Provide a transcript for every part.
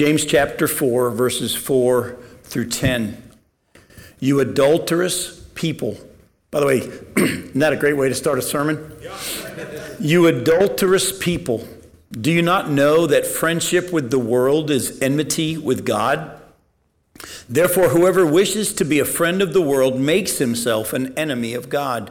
James chapter 4, verses 4 through 10. You adulterous people. By the way, isn't that a great way to start a sermon? you adulterous people. Do you not know that friendship with the world is enmity with God? Therefore, whoever wishes to be a friend of the world makes himself an enemy of God.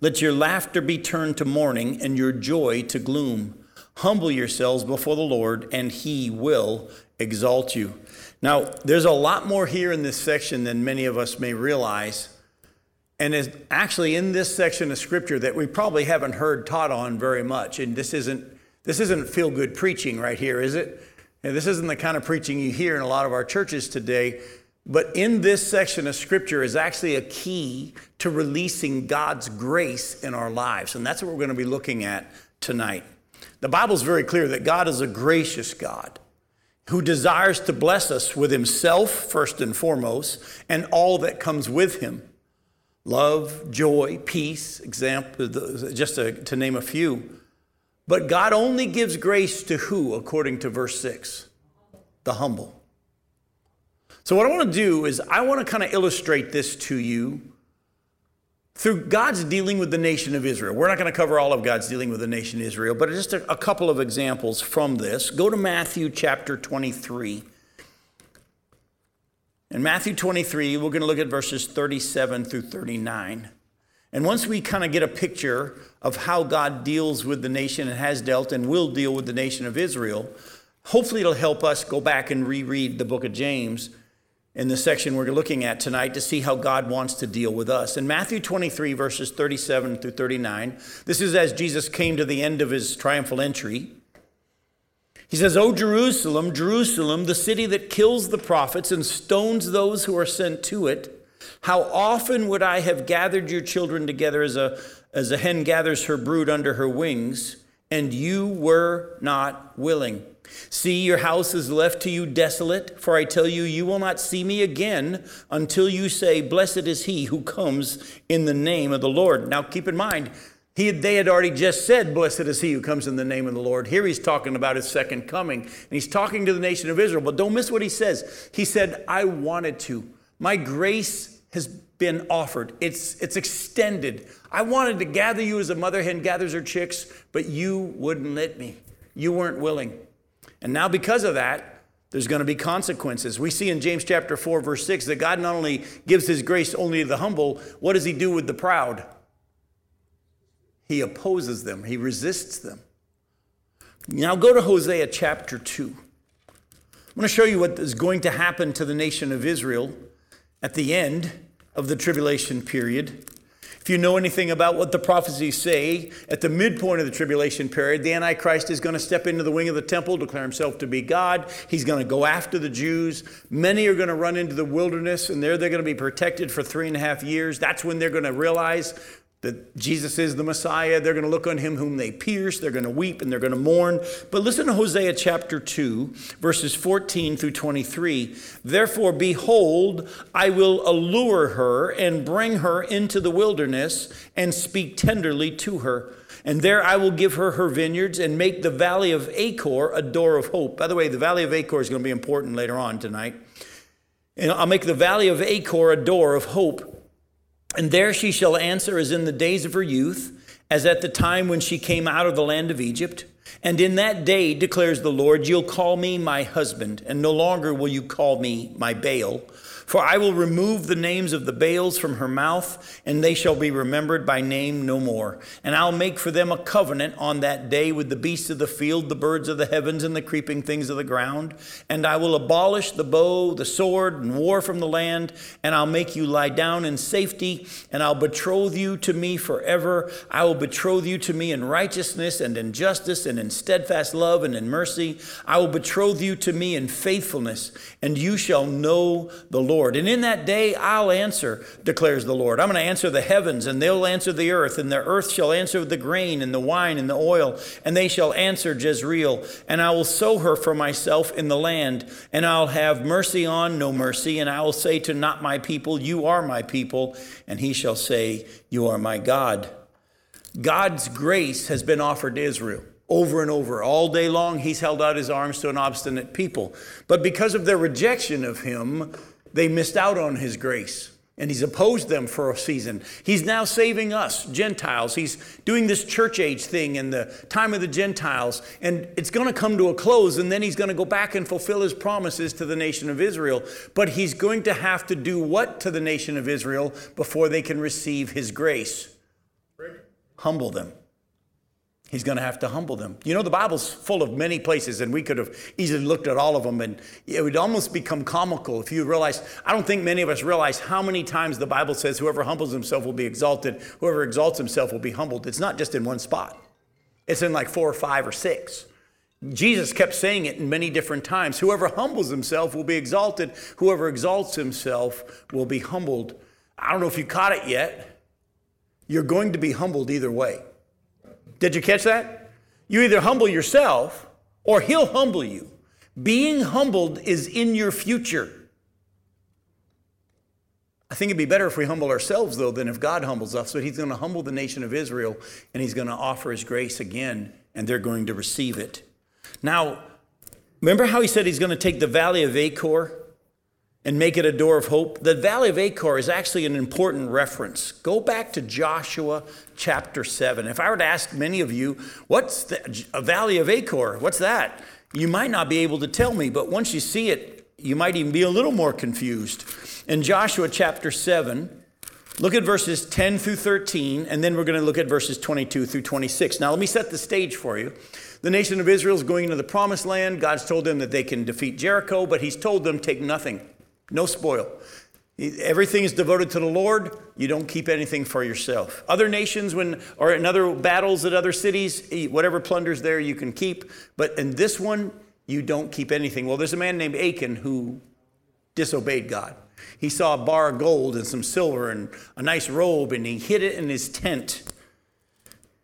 Let your laughter be turned to mourning, and your joy to gloom. Humble yourselves before the Lord, and he will exalt you. Now, there's a lot more here in this section than many of us may realize. And it's actually in this section of scripture that we probably haven't heard taught on very much. And this isn't this isn't feel good preaching right here, is it? And this isn't the kind of preaching you hear in a lot of our churches today. But in this section of scripture is actually a key to releasing God's grace in our lives. And that's what we're going to be looking at tonight. The Bible's very clear that God is a gracious God who desires to bless us with himself first and foremost and all that comes with him. Love, joy, peace, example just to, to name a few. But God only gives grace to who, according to verse 6? The humble. So, what I want to do is, I want to kind of illustrate this to you through God's dealing with the nation of Israel. We're not going to cover all of God's dealing with the nation of Israel, but just a, a couple of examples from this. Go to Matthew chapter 23. In Matthew 23, we're going to look at verses 37 through 39. And once we kind of get a picture of how God deals with the nation and has dealt and will deal with the nation of Israel, hopefully it'll help us go back and reread the book of James in the section we're looking at tonight to see how God wants to deal with us. In Matthew 23, verses 37 through 39, this is as Jesus came to the end of his triumphal entry. He says, O Jerusalem, Jerusalem, the city that kills the prophets and stones those who are sent to it. How often would I have gathered your children together as a, as a hen gathers her brood under her wings, and you were not willing? See, your house is left to you desolate, for I tell you, you will not see me again until you say, Blessed is he who comes in the name of the Lord. Now, keep in mind, he, they had already just said, Blessed is he who comes in the name of the Lord. Here he's talking about his second coming. And he's talking to the nation of Israel. But don't miss what he says. He said, I wanted to. My grace has been offered. It's, it's extended. I wanted to gather you as a mother hen gathers her chicks, but you wouldn't let me. You weren't willing. And now, because of that, there's going to be consequences. We see in James chapter 4, verse 6, that God not only gives his grace only to the humble, what does he do with the proud? He opposes them, he resists them. Now, go to Hosea chapter 2. I'm going to show you what is going to happen to the nation of Israel at the end of the tribulation period. If you know anything about what the prophecies say, at the midpoint of the tribulation period, the Antichrist is going to step into the wing of the temple, declare himself to be God. He's going to go after the Jews. Many are going to run into the wilderness, and there they're going to be protected for three and a half years. That's when they're going to realize that Jesus is the Messiah. They're going to look on him whom they pierce. They're going to weep and they're going to mourn. But listen to Hosea chapter 2, verses 14 through 23. Therefore, behold, I will allure her and bring her into the wilderness and speak tenderly to her. And there I will give her her vineyards and make the valley of Achor a door of hope. By the way, the valley of Achor is going to be important later on tonight. And I'll make the valley of Achor a door of hope. And there she shall answer as in the days of her youth, as at the time when she came out of the land of Egypt. And in that day, declares the Lord, you'll call me my husband, and no longer will you call me my Baal. For I will remove the names of the Baals from her mouth, and they shall be remembered by name no more. And I'll make for them a covenant on that day with the beasts of the field, the birds of the heavens, and the creeping things of the ground. And I will abolish the bow, the sword, and war from the land, and I'll make you lie down in safety, and I'll betroth you to me forever. I will betroth you to me in righteousness and in justice and in steadfast love and in mercy. I will betroth you to me in faithfulness, and you shall know the Lord. And in that day I'll answer, declares the Lord. I'm going to answer the heavens, and they'll answer the earth, and the earth shall answer the grain and the wine and the oil, and they shall answer Jezreel. And I will sow her for myself in the land, and I'll have mercy on no mercy, and I will say to not my people, You are my people, and he shall say, You are my God. God's grace has been offered to Israel over and over. All day long, he's held out his arms to an obstinate people. But because of their rejection of him, they missed out on his grace. And he's opposed them for a season. He's now saving us, Gentiles. He's doing this church age thing in the time of the Gentiles. And it's going to come to a close, and then he's going to go back and fulfill his promises to the nation of Israel. But he's going to have to do what to the nation of Israel before they can receive his grace? humble them. He's going to have to humble them. You know, the Bible's full of many places, and we could have easily looked at all of them, and it would almost become comical if you realize. I don't think many of us realize how many times the Bible says, Whoever humbles himself will be exalted, whoever exalts himself will be humbled. It's not just in one spot, it's in like four or five or six. Jesus kept saying it in many different times. Whoever humbles himself will be exalted, whoever exalts himself will be humbled. I don't know if you caught it yet. You're going to be humbled either way. Did you catch that? You either humble yourself or he'll humble you. Being humbled is in your future. I think it'd be better if we humble ourselves, though, than if God humbles us. But he's going to humble the nation of Israel and he's going to offer his grace again, and they're going to receive it. Now, remember how he said he's going to take the valley of Achor and make it a door of hope. The Valley of Achor is actually an important reference. Go back to Joshua chapter 7. If I were to ask many of you, what's the a Valley of Achor? What's that? You might not be able to tell me, but once you see it, you might even be a little more confused. In Joshua chapter 7, look at verses 10 through 13, and then we're going to look at verses 22 through 26. Now, let me set the stage for you. The nation of Israel is going into the promised land. God's told them that they can defeat Jericho, but He's told them take nothing. No spoil. Everything is devoted to the Lord. You don't keep anything for yourself. Other nations, when or in other battles at other cities, eh, whatever plunders there you can keep. But in this one, you don't keep anything. Well, there's a man named Achan who disobeyed God. He saw a bar of gold and some silver and a nice robe, and he hid it in his tent.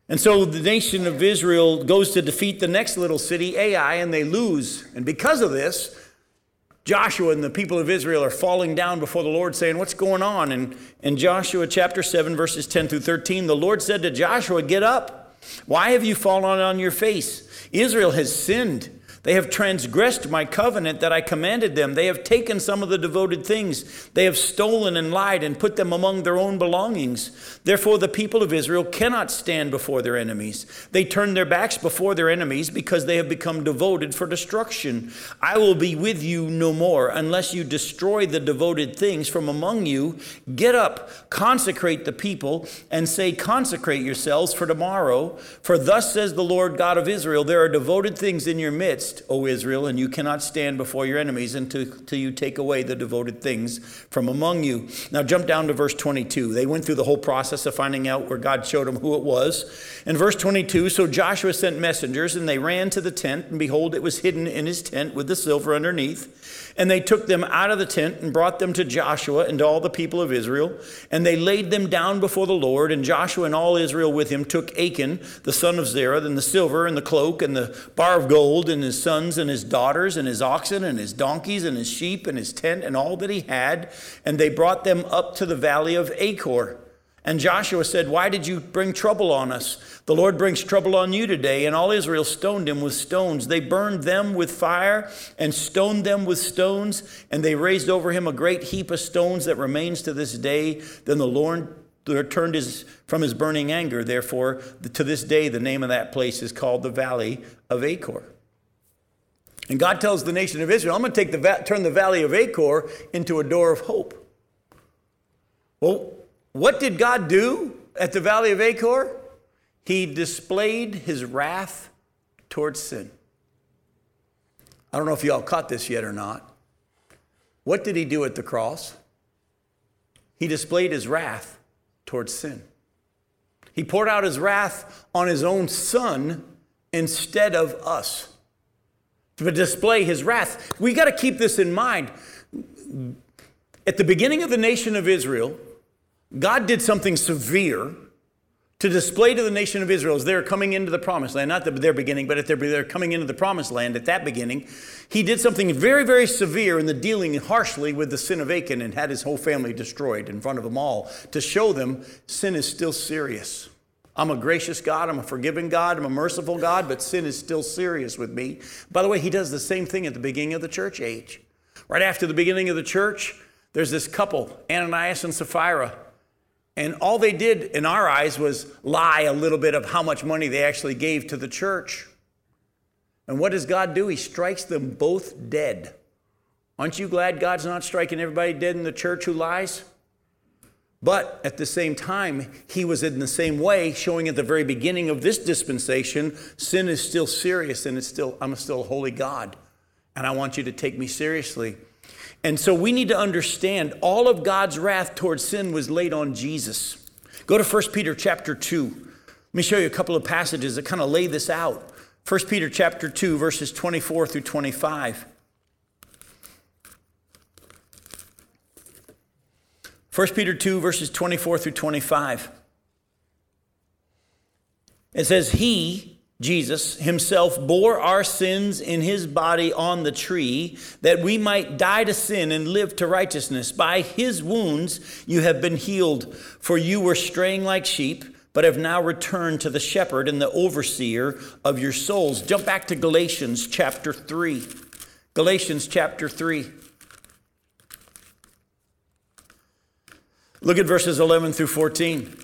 And so the nation of Israel goes to defeat the next little city, Ai, and they lose. And because of this, Joshua and the people of Israel are falling down before the Lord, saying, What's going on? And in Joshua chapter 7, verses 10 through 13, the Lord said to Joshua, Get up. Why have you fallen on your face? Israel has sinned. They have transgressed my covenant that I commanded them. They have taken some of the devoted things. They have stolen and lied and put them among their own belongings. Therefore, the people of Israel cannot stand before their enemies. They turn their backs before their enemies because they have become devoted for destruction. I will be with you no more unless you destroy the devoted things from among you. Get up, consecrate the people, and say, Consecrate yourselves for tomorrow. For thus says the Lord God of Israel there are devoted things in your midst O Israel, and you cannot stand before your enemies until, until you take away the devoted things from among you. Now, jump down to verse 22. They went through the whole process of finding out where God showed them who it was. In verse 22, so Joshua sent messengers, and they ran to the tent, and behold, it was hidden in his tent with the silver underneath. And they took them out of the tent and brought them to Joshua and to all the people of Israel. And they laid them down before the Lord. And Joshua and all Israel with him took Achan, the son of Zerah, and the silver and the cloak and the bar of gold, and his sons and his daughters, and his oxen and his donkeys and his sheep and his tent and all that he had. And they brought them up to the valley of Achor. And Joshua said, Why did you bring trouble on us? The Lord brings trouble on you today. And all Israel stoned him with stones. They burned them with fire and stoned them with stones. And they raised over him a great heap of stones that remains to this day. Then the Lord turned his, from his burning anger. Therefore, to this day, the name of that place is called the Valley of Achor. And God tells the nation of Israel, I'm going to take the, turn the Valley of Achor into a door of hope. Well, what did God do at the Valley of Achor? He displayed his wrath towards sin. I don't know if you all caught this yet or not. What did he do at the cross? He displayed his wrath towards sin. He poured out his wrath on his own son instead of us to display his wrath. We got to keep this in mind. At the beginning of the nation of Israel, God did something severe to display to the nation of Israel as they're coming into the promised land, not their beginning, but at their, they're coming into the promised land at that beginning. He did something very, very severe in the dealing harshly with the sin of Achan and had his whole family destroyed in front of them all to show them sin is still serious. I'm a gracious God, I'm a forgiving God, I'm a merciful God, but sin is still serious with me. By the way, he does the same thing at the beginning of the church age. Right after the beginning of the church, there's this couple, Ananias and Sapphira. And all they did in our eyes was lie a little bit of how much money they actually gave to the church. And what does God do? He strikes them both dead. Aren't you glad God's not striking everybody dead in the church who lies? But at the same time, he was in the same way showing at the very beginning of this dispensation sin is still serious and it's still, I'm still a holy God. And I want you to take me seriously. And so we need to understand all of God's wrath towards sin was laid on Jesus. Go to 1 Peter chapter 2. Let me show you a couple of passages that kind of lay this out. 1 Peter chapter 2 verses 24 through 25. 1 Peter 2 verses 24 through 25. It says he Jesus himself bore our sins in his body on the tree, that we might die to sin and live to righteousness. By his wounds you have been healed, for you were straying like sheep, but have now returned to the shepherd and the overseer of your souls. Jump back to Galatians chapter 3. Galatians chapter 3. Look at verses 11 through 14.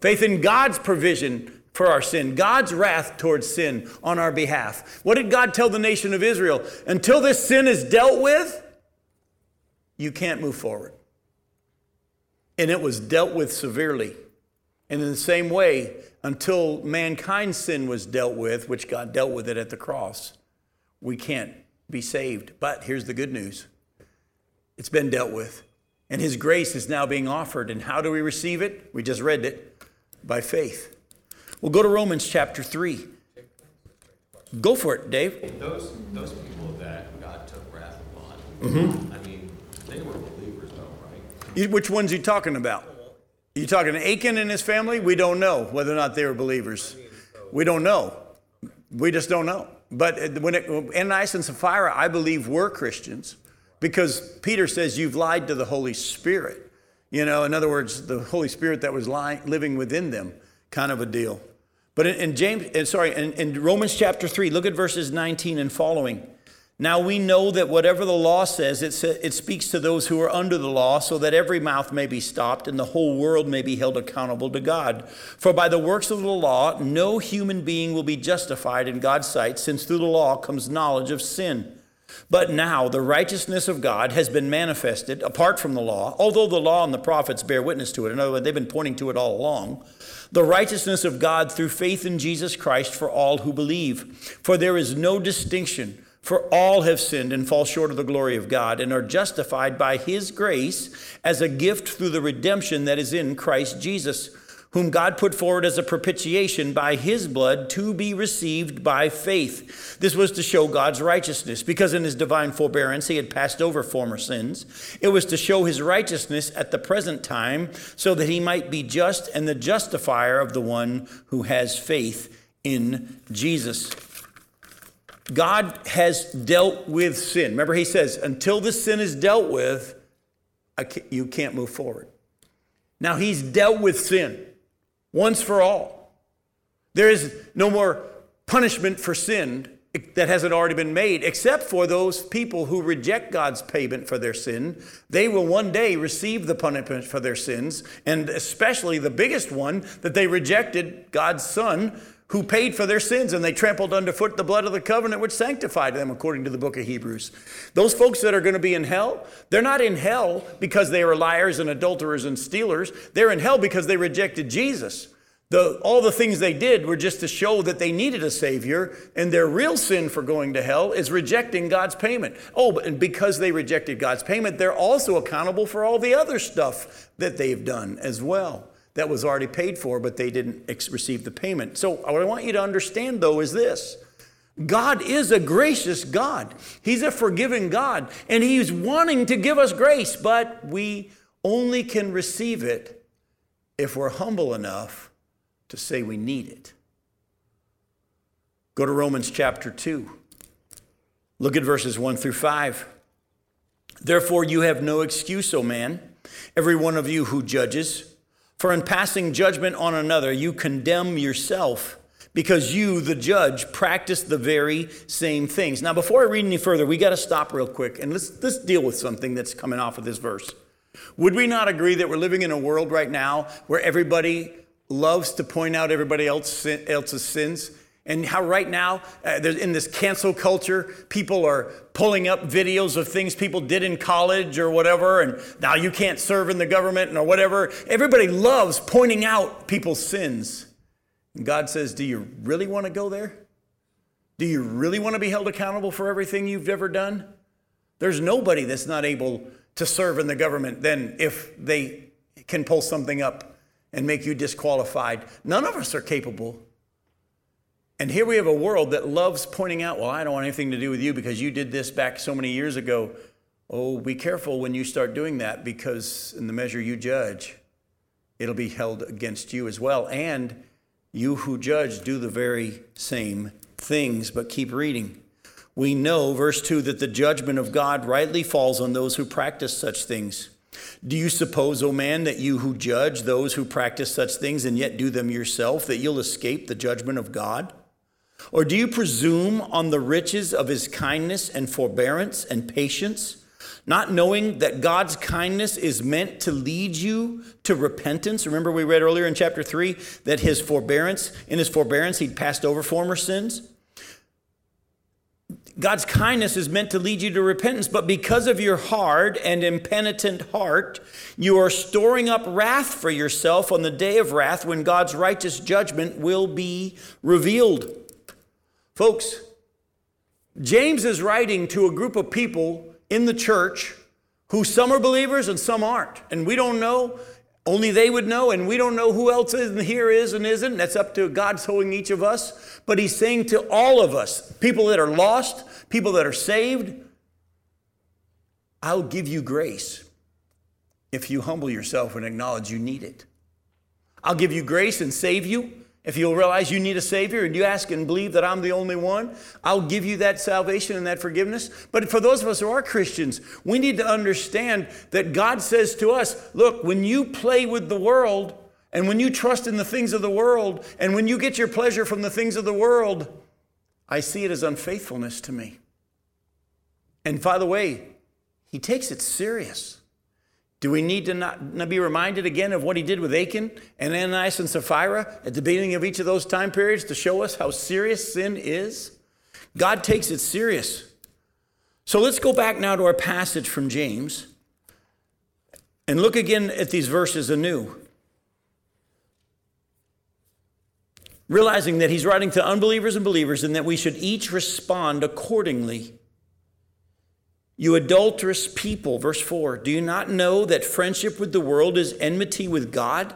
Faith in God's provision for our sin, God's wrath towards sin on our behalf. What did God tell the nation of Israel? Until this sin is dealt with, you can't move forward. And it was dealt with severely. And in the same way, until mankind's sin was dealt with, which God dealt with it at the cross, we can't be saved. But here's the good news it's been dealt with. And His grace is now being offered. And how do we receive it? We just read it by faith. We'll go to Romans chapter 3. Go for it, Dave. Those, those people that God took wrath upon, mm-hmm. I mean, they were believers, though, right? which ones are you talking about? Are you talking Achan and his family? We don't know whether or not they were believers. We don't know. We just don't know. But when it, Ananias and Sapphira, I believe, were Christians because Peter says you've lied to the Holy Spirit. You know, in other words, the Holy Spirit that was lying, living within them, kind of a deal. But in, in James, in, sorry, in, in Romans chapter 3, look at verses 19 and following. Now we know that whatever the law says, it, sa- it speaks to those who are under the law, so that every mouth may be stopped and the whole world may be held accountable to God. For by the works of the law, no human being will be justified in God's sight, since through the law comes knowledge of sin. But now the righteousness of God has been manifested apart from the law, although the law and the prophets bear witness to it. In other words, they've been pointing to it all along. The righteousness of God through faith in Jesus Christ for all who believe. For there is no distinction, for all have sinned and fall short of the glory of God and are justified by his grace as a gift through the redemption that is in Christ Jesus whom God put forward as a propitiation by his blood to be received by faith. This was to show God's righteousness, because in his divine forbearance he had passed over former sins. It was to show his righteousness at the present time, so that he might be just and the justifier of the one who has faith in Jesus. God has dealt with sin. Remember, he says, until this sin is dealt with, you can't move forward. Now, he's dealt with sin once for all. There is no more punishment for sin that hasn't already been made, except for those people who reject God's payment for their sin. They will one day receive the punishment for their sins, and especially the biggest one that they rejected God's Son who paid for their sins and they trampled underfoot the blood of the covenant which sanctified them, according to the book of Hebrews. Those folks that are going to be in hell, they're not in hell because they are liars and adulterers and stealers. They're in hell because they rejected Jesus. The, all the things they did were just to show that they needed a Savior, and their real sin for going to hell is rejecting God's payment. Oh, and because they rejected God's payment, they're also accountable for all the other stuff that they've done as well that was already paid for, but they didn't receive the payment. So, what I want you to understand, though, is this God is a gracious God, He's a forgiving God, and He's wanting to give us grace, but we only can receive it if we're humble enough to say we need it. Go to Romans chapter 2. Look at verses 1 through 5. Therefore, you have no excuse, O man, every one of you who judges, for in passing judgment on another, you condemn yourself, because you, the judge, practice the very same things. Now, before I read any further, we got to stop real quick and let's, let's deal with something that's coming off of this verse. Would we not agree that we're living in a world right now where everybody loves to point out everybody else, else's sins. And how right now, uh, in this cancel culture, people are pulling up videos of things people did in college or whatever, and now you can't serve in the government or whatever. Everybody loves pointing out people's sins. And God says, Do you really want to go there? Do you really want to be held accountable for everything you've ever done? There's nobody that's not able to serve in the government then if they can pull something up and make you disqualified. None of us are capable. And here we have a world that loves pointing out, well, I don't want anything to do with you because you did this back so many years ago. Oh, be careful when you start doing that because in the measure you judge, it'll be held against you as well. And you who judge do the very same things. But keep reading. We know, verse 2, that the judgment of God rightly falls on those who practice such things. Do you suppose, O oh man, that you who judge those who practice such things and yet do them yourself, that you'll escape the judgment of God? Or do you presume on the riches of his kindness and forbearance and patience, not knowing that God's kindness is meant to lead you to repentance? Remember, we read earlier in chapter 3 that his forbearance, in his forbearance, he'd passed over former sins? God's kindness is meant to lead you to repentance, but because of your hard and impenitent heart, you are storing up wrath for yourself on the day of wrath when God's righteous judgment will be revealed. Folks, James is writing to a group of people in the church who some are believers and some aren't. And we don't know only they would know, and we don't know who else is here is and isn't. That's up to God showing each of us. But He's saying to all of us, people that are lost, people that are saved, I'll give you grace if you humble yourself and acknowledge you need it. I'll give you grace and save you if you'll realize you need a Savior and you ask and believe that I'm the only one, I'll give you that salvation and that forgiveness. But for those of us who are Christians, we need to understand that God says to us, look, when you play with the world and when you trust in the things of the world and when you get your pleasure from the things of the world, I see it as unfaithfulness to me. And by the way, He takes it serious. Do we need to not, be reminded again of what he did with Achan and Ananias and Sapphira at the beginning of each of those time periods to show us how serious sin is? God takes it serious. So let's go back now to our passage from James and look again at these verses anew. Realizing that he's writing to unbelievers and believers and that we should each respond accordingly you adulterous people, verse 4, do you not know that friendship with the world is enmity with God?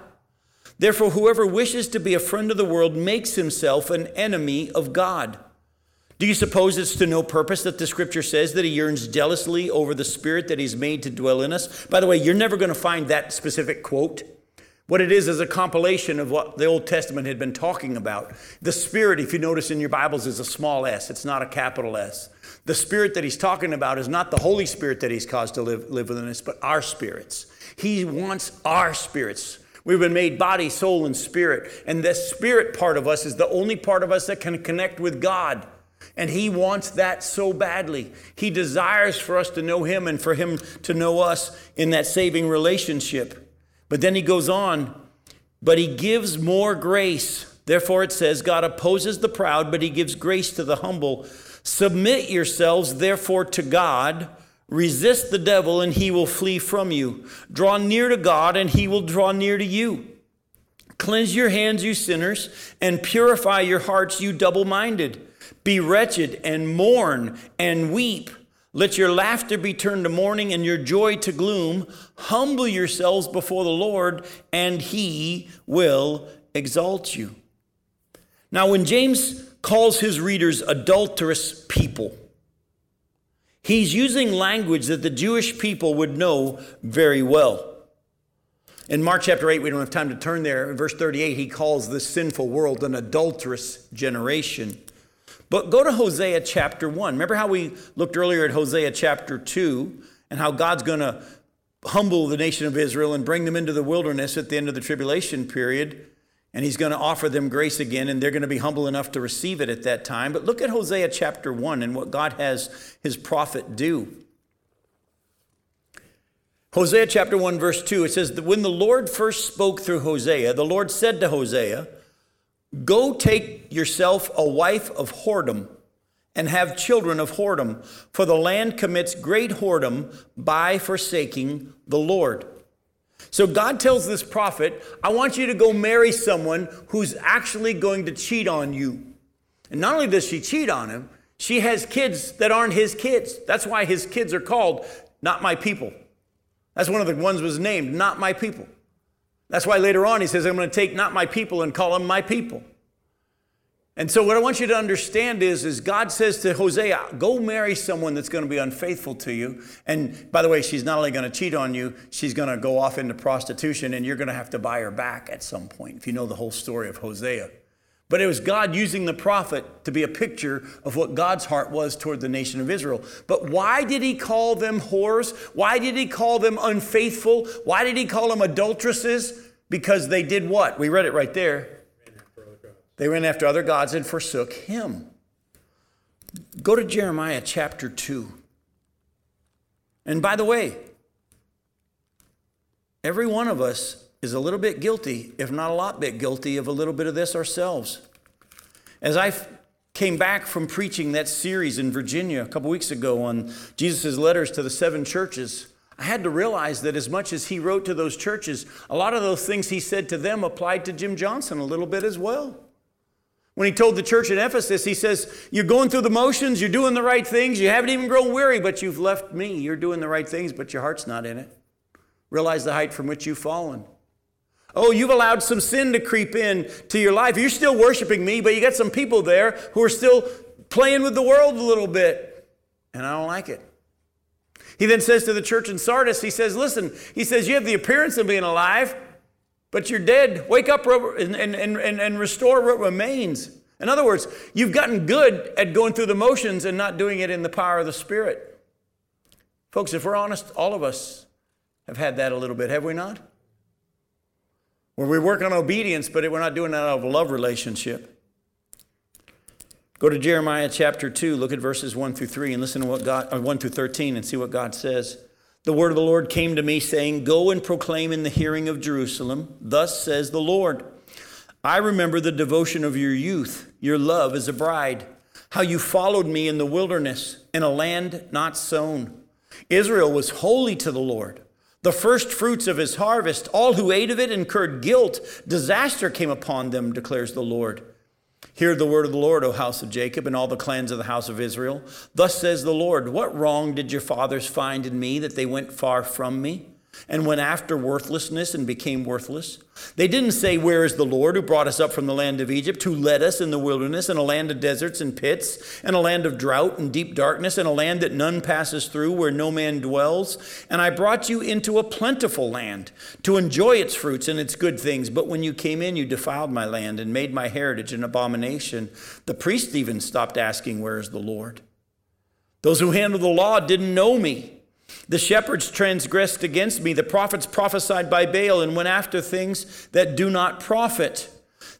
Therefore, whoever wishes to be a friend of the world makes himself an enemy of God. Do you suppose it's to no purpose that the scripture says that he yearns jealously over the spirit that he's made to dwell in us? By the way, you're never going to find that specific quote. What it is is a compilation of what the Old Testament had been talking about. The Spirit, if you notice in your Bibles, is a small s, it's not a capital S. The spirit that he's talking about is not the Holy Spirit that he's caused to live, live within us, but our spirits. He wants our spirits. We've been made body, soul, and spirit. And the spirit part of us is the only part of us that can connect with God. And he wants that so badly. He desires for us to know him and for him to know us in that saving relationship. But then he goes on, but he gives more grace. Therefore, it says, God opposes the proud, but he gives grace to the humble. Submit yourselves, therefore, to God. Resist the devil, and he will flee from you. Draw near to God, and he will draw near to you. Cleanse your hands, you sinners, and purify your hearts, you double minded. Be wretched and mourn and weep. Let your laughter be turned to mourning and your joy to gloom. Humble yourselves before the Lord, and he will exalt you. Now, when James calls his readers adulterous people, he's using language that the Jewish people would know very well. In Mark chapter 8, we don't have time to turn there. In verse 38, he calls this sinful world an adulterous generation. But go to Hosea chapter 1. Remember how we looked earlier at Hosea chapter 2 and how God's going to humble the nation of Israel and bring them into the wilderness at the end of the tribulation period. And he's going to offer them grace again, and they're going to be humble enough to receive it at that time. But look at Hosea chapter 1 and what God has his prophet do. Hosea chapter 1, verse 2, it says that when the Lord first spoke through Hosea, the Lord said to Hosea, Go take yourself a wife of whoredom and have children of whoredom, for the land commits great whoredom by forsaking the Lord. So God tells this prophet, I want you to go marry someone who's actually going to cheat on you. And not only does she cheat on him, she has kids that aren't his kids. That's why his kids are called not my people. That's one of the ones was named, not my people. That's why later on he says, I'm going to take not my people and call them my people. And so what I want you to understand is, is God says to Hosea, go marry someone that's going to be unfaithful to you. And by the way, she's not only going to cheat on you, she's going to go off into prostitution and you're going to have to buy her back at some point, if you know the whole story of Hosea. But it was God using the prophet to be a picture of what God's heart was toward the nation of Israel. But why did he call them whores? Why did he call them unfaithful? Why did he call them adulteresses? Because they did what? We read it right there. They ran after other gods and forsook him. Go to Jeremiah chapter 2. And by the way, every one of us is a little bit guilty, if not a lot bit guilty, of a little bit of this ourselves. As I came back from preaching that series in Virginia a couple weeks ago on Jesus' letters to the seven churches, I had to realize that as much as he wrote to those churches, a lot of those things he said to them applied to Jim Johnson a little bit as well. When he told the church in Ephesus, he says, You're going through the motions, you're doing the right things, you haven't even grown weary, but you've left me. You're doing the right things, but your heart's not in it. Realize the height from which you've fallen. Oh, you've allowed some sin to creep in to your life. You're still worshiping me, but you got some people there who are still playing with the world a little bit. And I don't like it. He then says to the church in Sardis, he says, Listen, he says, You have the appearance of being alive, but you're dead. Wake up and, and, and, and restore what remains. In other words, you've gotten good at going through the motions and not doing it in the power of the Spirit. Folks, if we're honest, all of us have had that a little bit, have we not? Where we work on obedience, but we're not doing that out of a love relationship. Go to Jeremiah chapter 2, look at verses 1 through 3, and listen to what God, or 1 through 13, and see what God says. The word of the Lord came to me, saying, Go and proclaim in the hearing of Jerusalem, Thus says the Lord. I remember the devotion of your youth, your love as a bride, how you followed me in the wilderness, in a land not sown. Israel was holy to the Lord the first fruits of his harvest. All who ate of it incurred guilt. Disaster came upon them, declares the Lord. Hear the word of the Lord, O house of Jacob, and all the clans of the house of Israel. Thus says the Lord What wrong did your fathers find in me that they went far from me? And went after worthlessness and became worthless. They didn't say, Where is the Lord who brought us up from the land of Egypt, who led us in the wilderness, in a land of deserts and pits, and a land of drought and deep darkness, and a land that none passes through, where no man dwells? And I brought you into a plentiful land to enjoy its fruits and its good things. But when you came in, you defiled my land and made my heritage an abomination. The priests even stopped asking, Where is the Lord? Those who handle the law didn't know me. The shepherds transgressed against me. The prophets prophesied by Baal and went after things that do not profit.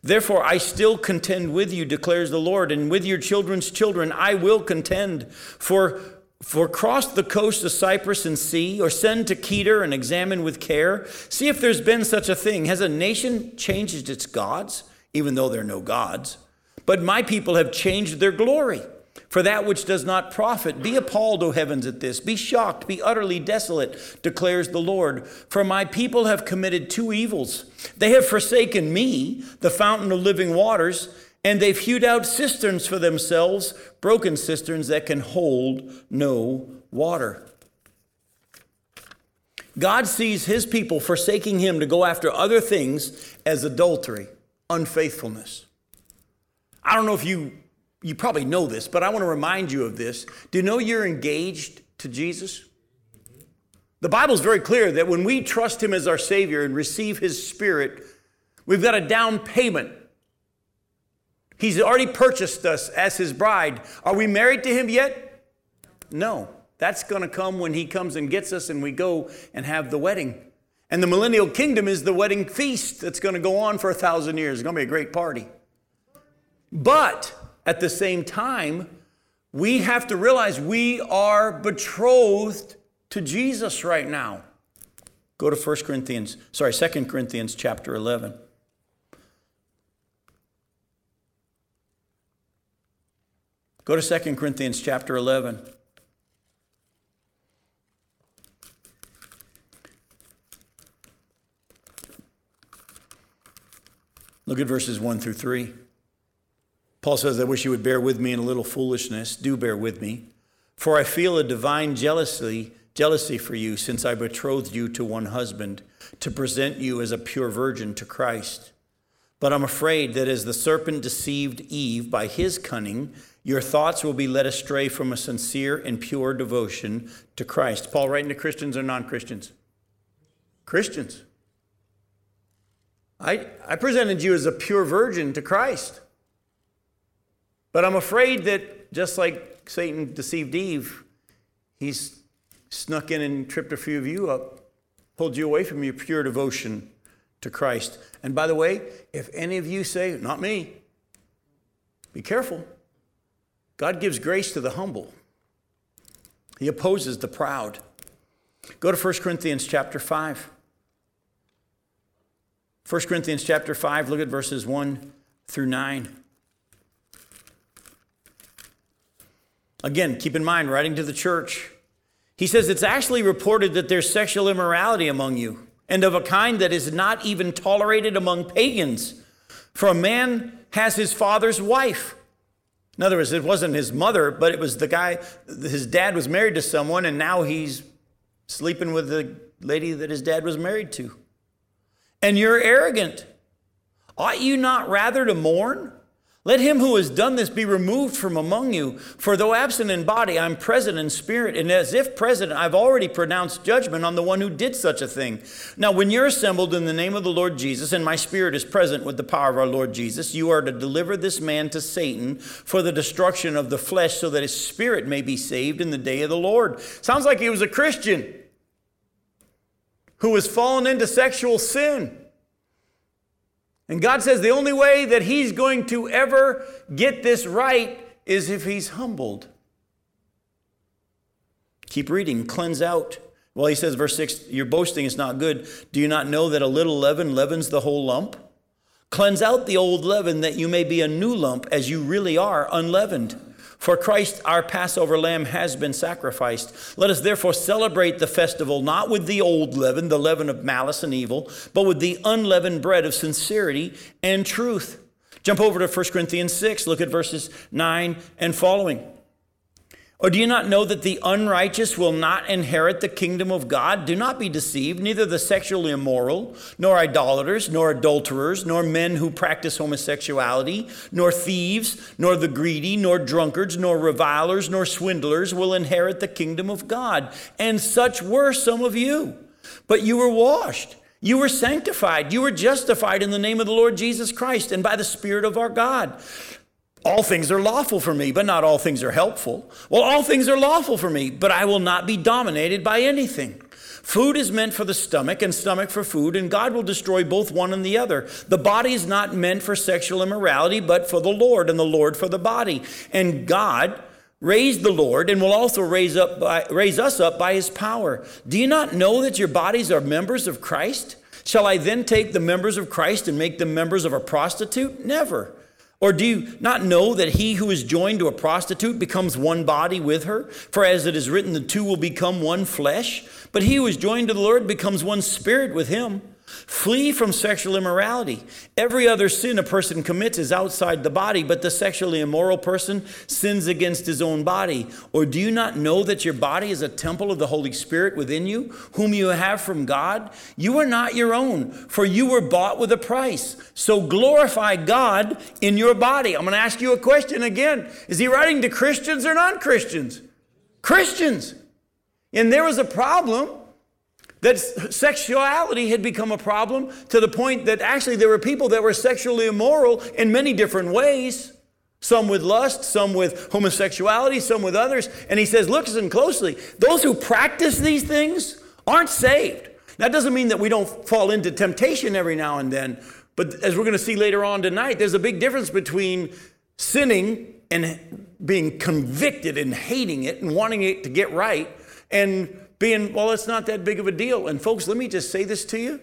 Therefore, I still contend with you, declares the Lord, and with your children's children I will contend. For, for cross the coast of Cyprus and see, or send to Kedar and examine with care. See if there's been such a thing. Has a nation changed its gods, even though they're no gods? But my people have changed their glory for that which does not profit. Be appalled, O heavens, at this. Be shocked, be utterly desolate, declares the Lord. For my people have committed two evils. They have forsaken me, the fountain of living waters, and they've hewed out cisterns for themselves, broken cisterns that can hold no water. God sees his people forsaking him to go after other things as adultery, unfaithfulness. I don't know if you you probably know this, but I want to remind you of this. Do you know you're engaged to Jesus? The Bible's very clear that when we trust Him as our Savior and receive His Spirit, we've got a down payment. He's already purchased us as His bride. Are we married to Him yet? No. That's going to come when He comes and gets us and we go and have the wedding. And the millennial kingdom is the wedding feast that's going to go on for a thousand years. It's going to be a great party. But at the same time, we have to realize we are betrothed to Jesus right now. Go to 1 Corinthians, sorry, 2 Corinthians chapter 11. Go to 2 Corinthians chapter 11. Look at verses 1 through 3. Paul says, I wish you would bear with me in a little foolishness. Do bear with me. For I feel a divine jealousy, jealousy for you, since I betrothed you to one husband, to present you as a pure virgin to Christ. But I'm afraid that as the serpent deceived Eve by his cunning, your thoughts will be led astray from a sincere and pure devotion to Christ. Paul writing to Christians or non Christians? Christians. I, I presented you as a pure virgin to Christ. But I'm afraid that just like Satan deceived Eve, he's snuck in and tripped a few of you up, pulled you away from your pure devotion to Christ. And by the way, if any of you say, not me, be careful. God gives grace to the humble. He opposes the proud. Go to 1 Corinthians chapter 5. 1 Corinthians chapter 5, look at verses 1 through 9. Again, keep in mind, writing to the church, he says it's actually reported that there's sexual immorality among you, and of a kind that is not even tolerated among pagans. For a man has his father's wife. In other words, it wasn't his mother, but it was the guy, his dad was married to someone, and now he's sleeping with the lady that his dad was married to. And you're arrogant. Ought you not rather to mourn? Let him who has done this be removed from among you. For though absent in body, I'm present in spirit, and as if present, I've already pronounced judgment on the one who did such a thing. Now, when you're assembled in the name of the Lord Jesus, and my spirit is present with the power of our Lord Jesus, you are to deliver this man to Satan for the destruction of the flesh, so that his spirit may be saved in the day of the Lord. Sounds like he was a Christian who has fallen into sexual sin. And God says the only way that he's going to ever get this right is if he's humbled. Keep reading, cleanse out. Well, he says, verse 6, your boasting is not good. Do you not know that a little leaven leavens the whole lump? Cleanse out the old leaven that you may be a new lump as you really are unleavened. For Christ, our Passover lamb, has been sacrificed. Let us therefore celebrate the festival not with the old leaven, the leaven of malice and evil, but with the unleavened bread of sincerity and truth. Jump over to 1 Corinthians 6, look at verses 9 and following. Or do you not know that the unrighteous will not inherit the kingdom of God? Do not be deceived. Neither the sexually immoral, nor idolaters, nor adulterers, nor men who practice homosexuality, nor thieves, nor the greedy, nor drunkards, nor revilers, nor swindlers will inherit the kingdom of God. And such were some of you. But you were washed. You were sanctified. You were justified in the name of the Lord Jesus Christ and by the Spirit of our God all things are lawful for me, but not all things are helpful. Well, all things are lawful for me, but I will not be dominated by anything. Food is meant for the stomach and stomach for food, and God will destroy both one and the other. The body is not meant for sexual immorality, but for the Lord, and the Lord for the body. And God raised the Lord and will also raise, up by, raise us up by his power. Do you not know that your bodies are members of Christ? Shall I then take the members of Christ and make them members of a prostitute? Never. Or do you not know that he who is joined to a prostitute becomes one body with her? For as it is written, the two will become one flesh. But he who is joined to the Lord becomes one spirit with him. Flee from sexual immorality. Every other sin a person commits is outside the body, but the sexually immoral person sins against his own body. Or do you not know that your body is a temple of the Holy Spirit within you, whom you have from God? You are not your own, for you were bought with a price. So glorify God in your body. I'm going to ask you a question again. Is he writing to Christians or non Christians? Christians. And there was a problem that sexuality had become a problem to the point that actually there were people that were sexually immoral in many different ways. Some with lust, some with homosexuality, some with others. And he says, look listen closely. Those who practice these things aren't saved. That doesn't mean that we don't fall into temptation every now and then. But as we're going to see later on tonight, there's a big difference between sinning and being convicted and hating it and wanting it to get right and being, well, it's not that big of a deal. And folks, let me just say this to you.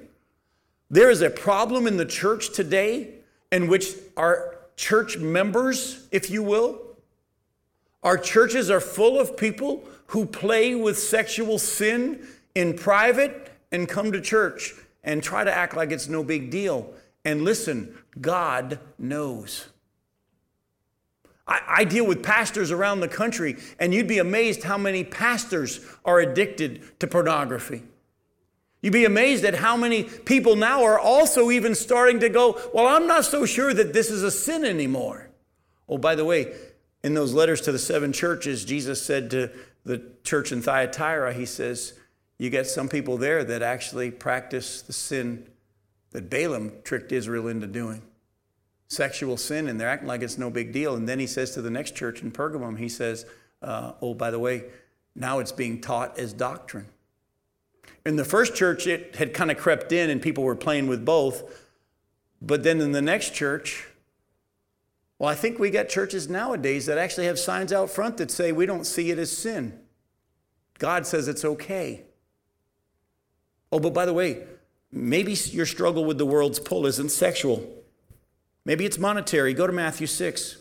There is a problem in the church today in which our church members, if you will, our churches are full of people who play with sexual sin in private and come to church and try to act like it's no big deal. And listen, God knows. I, I, deal with pastors around the country, and you'd be amazed how many pastors are addicted to pornography. You'd be amazed at how many people now are also even starting to go, Well, I'm not so sure that this is a sin anymore. Oh, by the way, in those letters to the seven churches, Jesus said to the church in Thyatira, He says, You get some people there that actually practice the sin that Balaam tricked Israel into doing sexual sin and they're acting like it's no big deal. And then he says to the next church in Pergamum, he says, uh, Oh, by the way, now it's being taught as doctrine. In the first church, it had kind of crept in and people were playing with both. But then in the next church, well, I think we got churches nowadays that actually have signs out front that say we don't see it as sin. God says it's okay. Oh, but by the way, maybe your struggle with the world's pull isn't sexual. Maybe it's monetary. Go to Matthew 6.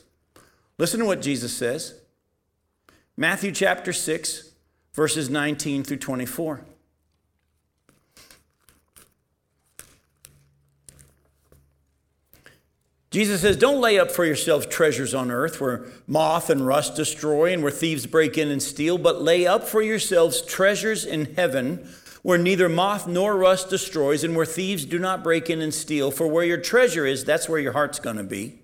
Listen to what Jesus says. Matthew chapter 6, verses 19 through 24. Jesus says, Don't lay up for yourselves treasures on earth where moth and rust destroy and where thieves break in and steal, but lay up for yourselves treasures in heaven where neither moth nor rust destroys, and where thieves do not break in and steal. For where your treasure is, that's where your heart's going to be.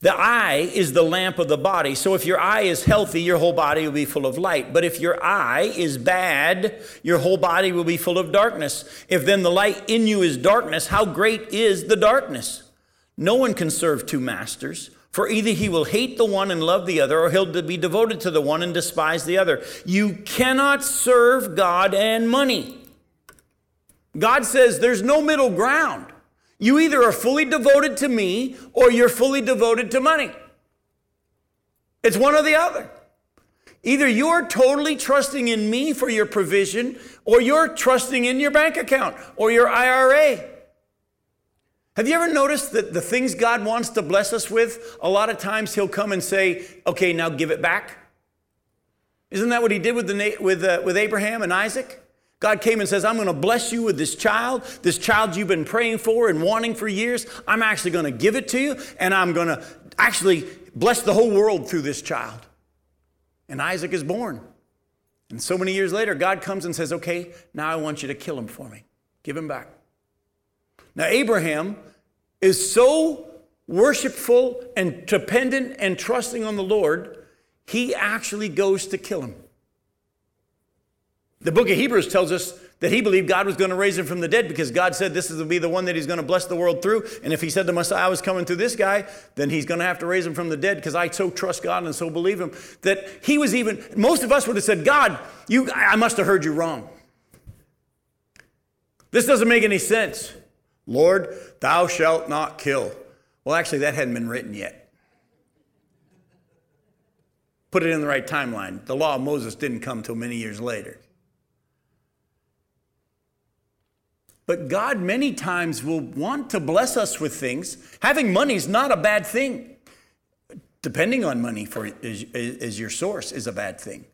The eye is the lamp of the body. So if your eye is healthy, your whole body will be full of light. But if your eye is bad, your whole body will be full of darkness. If then the light in you is darkness, how great is the darkness? No one can serve two masters. For either he will hate the one and love the other, or he'll be devoted to the one and despise the other. You cannot serve God and money. God says there's no middle ground. You either are fully devoted to me or you're fully devoted to money. It's one or the other. Either you're totally trusting in me for your provision or you're trusting in your bank account or your IRA. Have you ever noticed that the things God wants to bless us with, a lot of times He'll come and say, okay, now give it back? Isn't that what He did with, the, with, uh, with Abraham and Isaac? God came and says, I'm going to bless you with this child, this child you've been praying for and wanting for years. I'm actually going to give it to you, and I'm going to actually bless the whole world through this child. And Isaac is born. And so many years later, God comes and says, Okay, now I want you to kill him for me. Give him back. Now, Abraham is so worshipful and dependent and trusting on the Lord, he actually goes to kill him. The book of Hebrews tells us that he believed God was going to raise him from the dead because God said this is to be the one that he's going to bless the world through. And if he said the Messiah was coming through this guy, then he's going to have to raise him from the dead because I so trust God and so believe him that he was even, most of us would have said, God, you, I must have heard you wrong. This doesn't make any sense. Lord, thou shalt not kill. Well, actually, that hadn't been written yet. Put it in the right timeline. The law of Moses didn't come till many years later. But God, many times, will want to bless us with things. Having money is not a bad thing. Depending on money for is, is your source is a bad thing.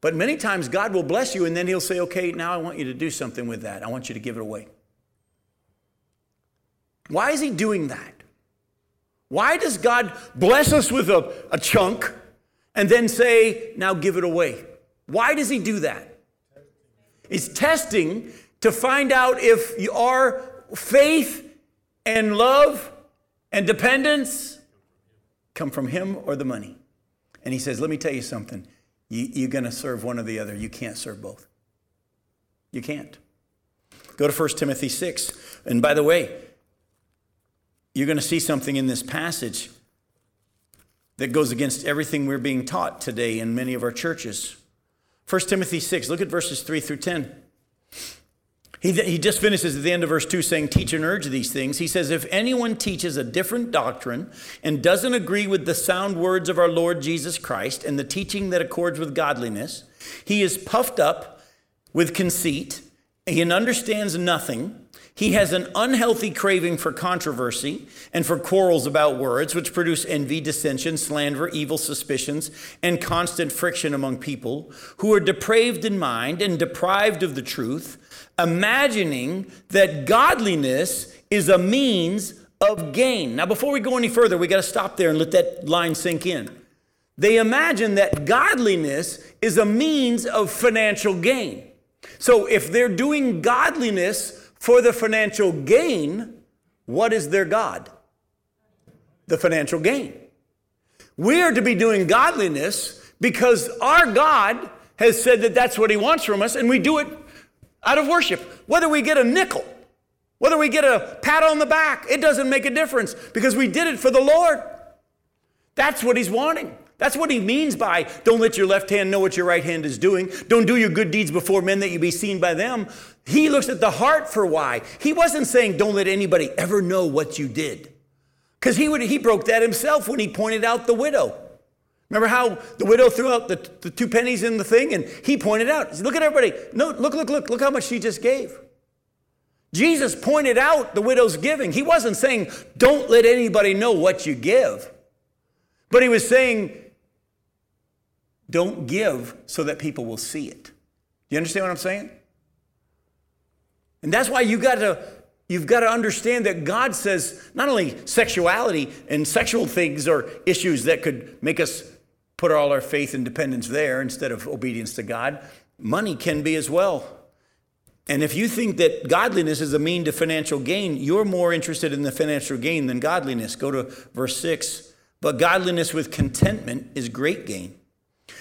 But many times God will bless you and then He'll say, okay, now I want you to do something with that. I want you to give it away. Why is He doing that? Why does God bless us with a, a chunk and then say, now give it away? Why does He do that? He's testing to find out if our faith and love and dependence come from him or the money. And he says, Let me tell you something. You, are going to serve one or the other. You can't serve both. You can't. Go to 1 Timothy 6. And by the way, you're going to see something in this passage that goes against everything we're being taught today in many of our churches. 1 Timothy 6, look at verses 3 through 10. He, he just finishes at the end of verse 2 saying, Teach and urge these things. He says, If anyone teaches a different doctrine and doesn't agree with the sound words of our Lord Jesus Christ and the teaching that accords with godliness, he is puffed up with conceit, he understands nothing. He has an unhealthy craving for controversy and for quarrels about words, which produce envy, dissension, slander, evil suspicions, and constant friction among people who are depraved in mind and deprived of the truth imagining that godliness is a means of gain. Now, before we go any further, we got to stop there and let that line sink in. They imagine that godliness is a means of financial gain. So, if they're doing godliness for the financial gain, what is their God? The financial gain. We are to be doing godliness because our God has said that that's what He wants from us, and we do it out of worship. Whether we get a nickel, whether we get a pat on the back, it doesn't make a difference because we did it for the Lord. That's what he's wanting. That's what he means by don't let your left hand know what your right hand is doing. Don't do your good deeds before men that you be seen by them. He looks at the heart for why. He wasn't saying don't let anybody ever know what you did. Because he, would, he broke that himself when he pointed out the widow. Remember how the widow threw out the, the two pennies in the thing and he pointed out, Look at everybody. No, look, look, look, look how much she just gave. Jesus pointed out the widow's giving. He wasn't saying, Don't let anybody know what you give. But he was saying, Don't give so that people will see it. You understand what I'm saying? And that's why you got to you've got to understand that God says not only sexuality and sexual things are issues that could make us put all our faith and dependence there instead of obedience to God. Money can be as well. And if you think that godliness is a mean to financial gain, you're more interested in the financial gain than godliness. Go to verse 6. But godliness with contentment is great gain.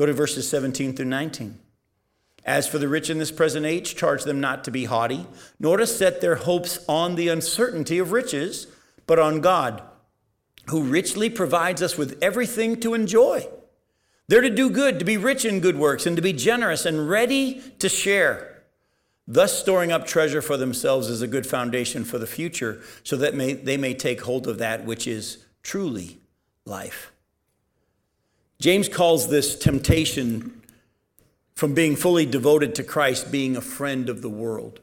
Go to verses 17 through 19. As for the rich in this present age, charge them not to be haughty, nor to set their hopes on the uncertainty of riches but on God, who richly provides us with everything to enjoy. They're to do good, to be rich in good works, and to be generous and ready to share. Thus, storing up treasure for themselves is a good foundation for the future, so that may, they may take hold of that which is truly life. James calls this temptation from being fully devoted to Christ being a friend of the world.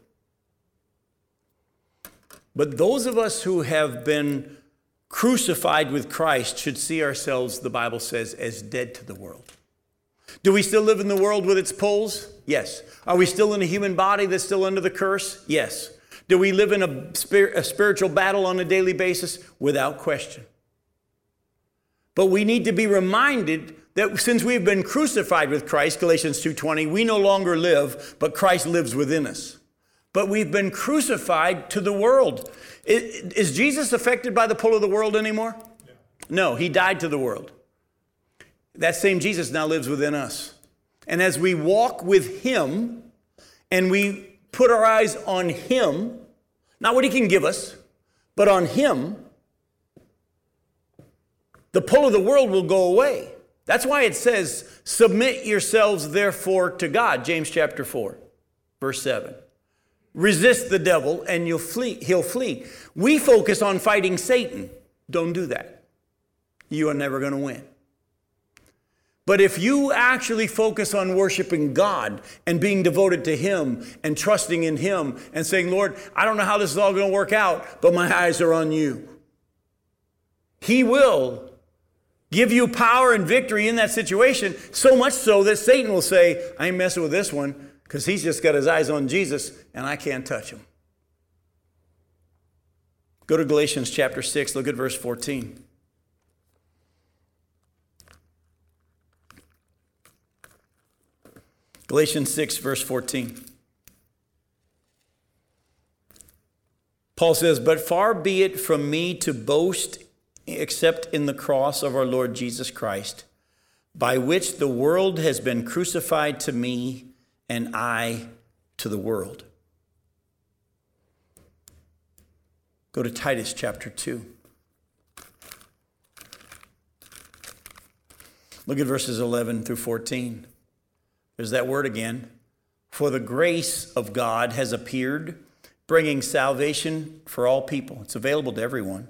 But those of us who have been crucified with Christ should see ourselves, the Bible says, as dead to the world. Do we still live in the world with its pulls? Yes. Are we still in a human body that's still under the curse? Yes. Do we live in a, spir- a spiritual battle on a daily basis? Without question. But we need to be reminded that since we've been crucified with Christ, Galatians 2:20, we no longer live, but Christ lives within us. But we've been crucified to the world. Is Jesus affected by the pull of the world anymore? No, he died to the world. That same Jesus now lives within us. And as we walk with him and we put our eyes on him, not what he can give us, but on him, the pull of the world will go away. That's why it says, Submit yourselves therefore to God, James chapter 4, verse 7. Resist the devil and you'll flee, he'll flee. We focus on fighting Satan. Don't do that. You are never going to win. But if you actually focus on worshiping God and being devoted to Him and trusting in Him and saying, Lord, I don't know how this is all going to work out, but my eyes are on you, He will give you power and victory in that situation, so much so that Satan will say, I ain't messing with this one because he's just got his eyes on Jesus and I can't touch him. Go to Galatians chapter 6, look at verse 14. Galatians 6, verse 14. Paul says, But far be it from me to boast except in the cross of our Lord Jesus Christ, by which the world has been crucified to me and I to the world. Go to Titus chapter 2. Look at verses 11 through 14. There's that word again. For the grace of God has appeared, bringing salvation for all people. It's available to everyone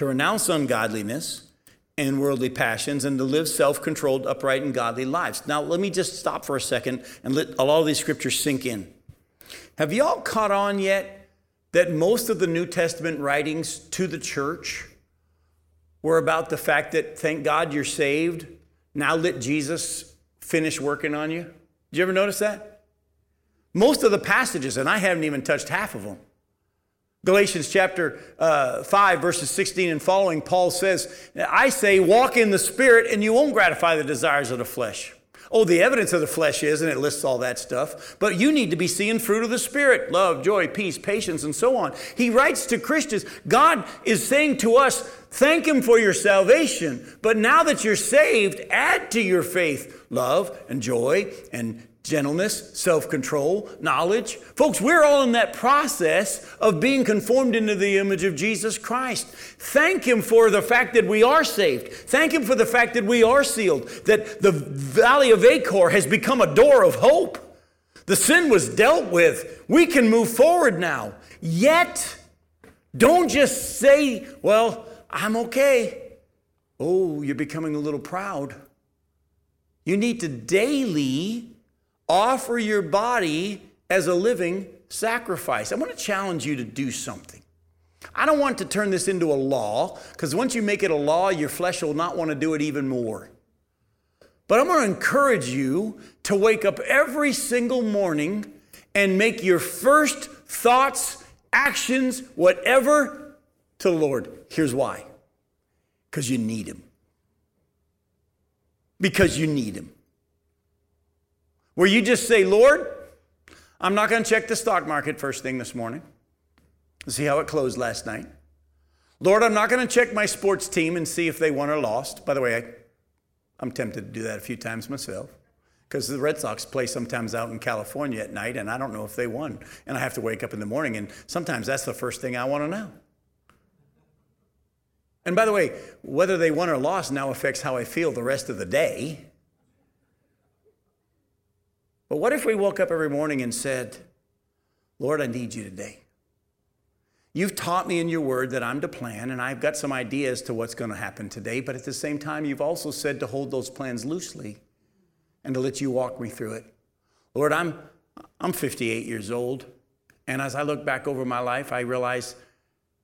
To renounce ungodliness and worldly passions and to live self controlled, upright, and godly lives. Now, let me just stop for a second and let a lot of these scriptures sink in. Have y'all caught on yet that most of the New Testament writings to the church were about the fact that, thank God you're saved, now let Jesus finish working on you? Did you ever notice that? Most of the passages, and I haven't even touched half of them, Galatians chapter uh, 5, verses 16 and following, Paul says, I say, walk in the Spirit, and you won't gratify the desires of the flesh. Oh, the evidence of the flesh is, and it lists all that stuff, but you need to be seeing fruit of the Spirit love, joy, peace, patience, and so on. He writes to Christians, God is saying to us, thank Him for your salvation, but now that you're saved, add to your faith love and joy and gentleness, self control, knowledge. Folks, we're all in that process of being conformed into the image of Jesus Christ. Thank Him for the fact that we are saved. Thank Him for the fact that we are sealed, that the valley of Achor has become a door of hope. The sin was dealt with. We can move forward now. Yet, don't just say, well, I'm okay. Oh, you're becoming a little proud. You need to daily offer your body as a living sacrifice. I want to challenge you to do something. I don't want to turn this into a law, because once you make it a law, your flesh will not want to do it even more. But I'm going to encourage you to wake up every single morning and make your first thoughts, actions, whatever to the Lord. Here's why because you need Him. Because you need Him. Where you just say, Lord, I'm not going to check the stock market first thing this morning see how it closed last night. Lord, I'm not going to check my sports team and see if they won or lost. By the way, I, I'm tempted to do that a few times myself because the Red Sox play sometimes out in California at night, and I don't know if they won. And I have to wake up in the morning, and sometimes that's the first thing I want to know. And by the way, whether they won or lost now affects how I feel the rest of the day. But what if we woke up every morning and said, Lord, I need you today? You've taught me in your word that I'm to plan, and I've got some ideas to what's going to happen today, but at the same time, you've also said to hold those plans loosely and to let you walk me through it. Lord, I'm, I'm 58 years old, and as I look back over my life, I realize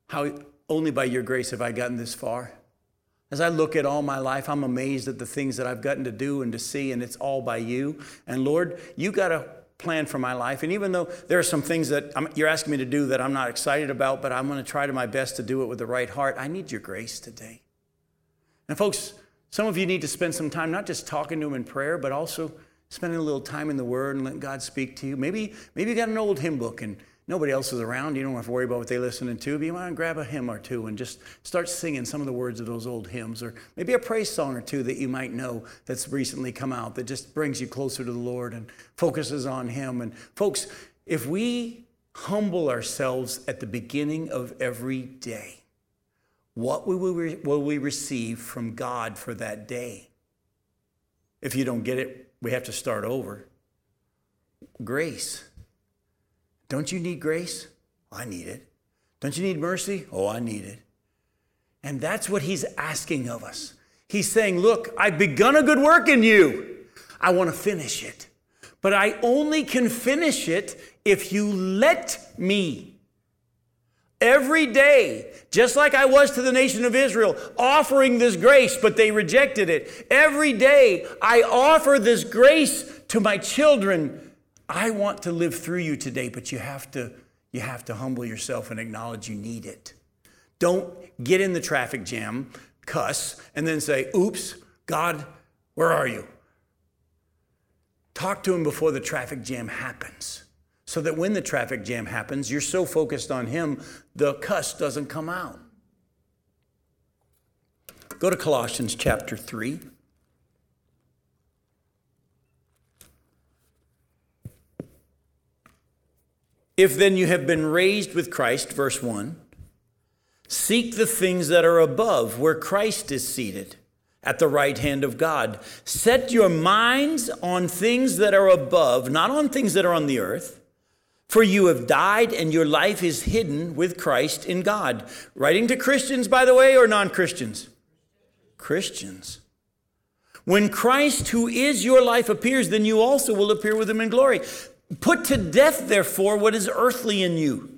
how only by your grace have I gotten this far. As I look at all my life, I'm amazed at the things that I've gotten to do and to see, and it's all by you. And Lord, you got a plan for my life. And even though there are some things that I'm, you're asking me to do that I'm not excited about, but I'm going to try to my best to do it with the right heart, I need your grace today. And folks, some of you need to spend some time not just talking to him in prayer, but also spending a little time in the Word and letting God speak to you. Maybe, maybe you got an old hymn book and nobody else is around. You don't have to worry about what they're listening to. But you to grab a hymn or two and just start singing some of the words of those old hymns, or maybe a praise song or two that you might know that's recently come out that just brings you closer to the Lord and focuses on Him. And folks, if we humble ourselves at the beginning of every day, what will we receive from God for that day? If you don't get it, we have to start over. Grace. Don't you need grace? I need it. Don't you need mercy? Oh, I need it. And that's what he's asking of us. He's saying, Look, I've begun a good work in you. I want to finish it. But I only can finish it if you let me. Every day, just like I was to the nation of Israel, offering this grace, but they rejected it. Every day, I offer this grace to my children I want to live through you today, but you have to you have to humble yourself and acknowledge you need it. Don't get in the traffic jam, cuss, and then say, "Oops, God, where are you?" Talk to him before the traffic jam happens. So that when the traffic jam happens, you're so focused on him, the cuss doesn't come out. Go to Colossians chapter 3. If then you have been raised with Christ, verse 1, seek the things that are above, where Christ is seated at the right hand of God. Set your minds on things that are above, not on things that are on the earth. For you have died, and your life is hidden with Christ in God. Writing to Christians, by the way, or non Christians? Christians. When Christ, who is your life, appears, then you also will appear with him in glory. Put to death, therefore, what is earthly in you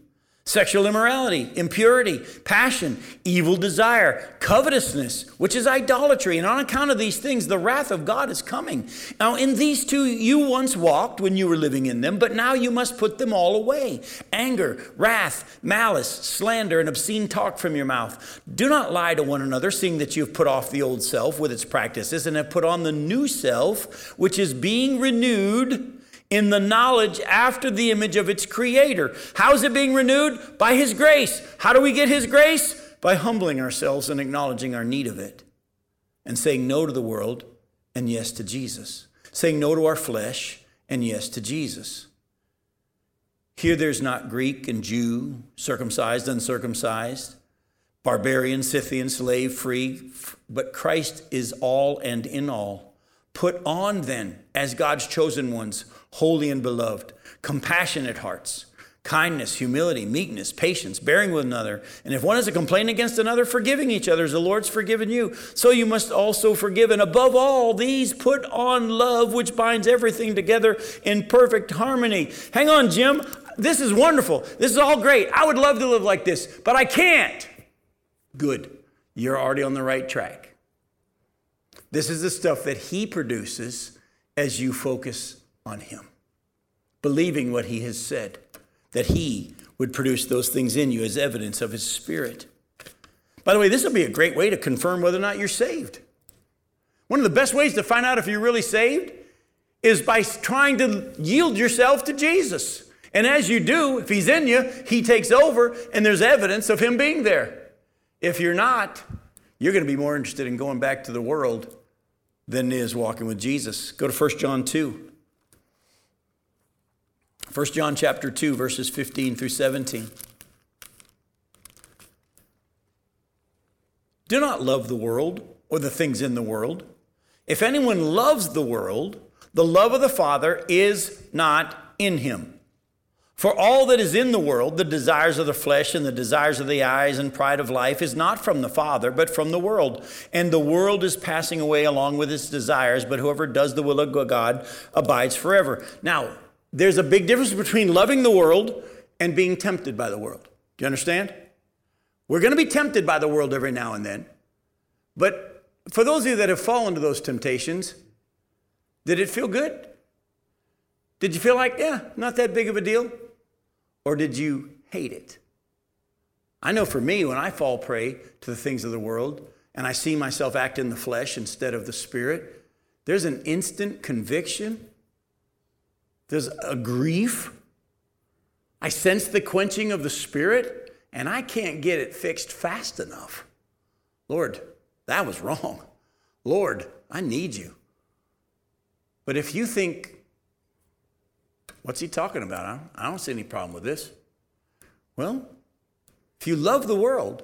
sexual immorality, impurity, passion, evil desire, covetousness, which is idolatry. And on account of these things, the wrath of God is coming. Now, in these two you once walked when you were living in them, but now you must put them all away anger, wrath, malice, slander, and obscene talk from your mouth. Do not lie to one another, seeing that you have put off the old self with its practices and have put on the new self, which is being renewed in the knowledge after the image of its creator. How is it being renewed? By his grace. How do we get his grace? By humbling ourselves and acknowledging our need of it and saying no to the world and yes to Jesus. Saying no to our flesh and yes to Jesus. Here there's not Greek and Jew, circumcised, uncircumcised, barbarian, Scythian, slave, free, but Christ is all and in all. Put on then, as God's chosen ones, holy and beloved, compassionate hearts, kindness, humility, meekness, patience, bearing with another. And if one has a complaint against another, forgiving each other as the Lord's forgiven you. So you must also forgive. And above all these, put on love, which binds everything together in perfect harmony. Hang on, Jim. This is wonderful. This is all great. I would love to live like this, but I can't. Good. You're already on the right track. This is the stuff that He produces as you focus on Him, believing what He has said, that He would produce those things in you as evidence of His Spirit. By the way, this will be a great way to confirm whether or not you're saved. One of the best ways to find out if you're really saved is by trying to yield yourself to Jesus. And as you do, if He's in you, He takes over, and there's evidence of Him being there. If you're not, you're going to be more interested in going back to the world than is walking with Jesus. Go to 1 John 2. 1 John chapter 2 verses 15 through 17. Do not love the world or the things in the world. If anyone loves the world, the love of the Father is not in him. For all that is in the world, the desires of the flesh and the desires of the eyes and pride of life, is not from the Father, but from the world. And the world is passing away along with its desires, but whoever does the will of God abides forever. Now, there's a big difference between loving the world and being tempted by the world. Do you understand? We're going to be tempted by the world every now and then. But for those of you that have fallen to those temptations, did it feel good? Did you feel like, yeah, not that big of a deal? Or did you hate it? I know for me, when I fall prey to the things of the world and I see myself act in the flesh instead of the spirit, there's an instant conviction. There's a grief. I sense the quenching of the spirit, and I can't get it fixed fast enough. Lord, that was wrong. Lord, I need you. But if you think What's he talking about? I don't, see any problem with this. Well, if you love the world,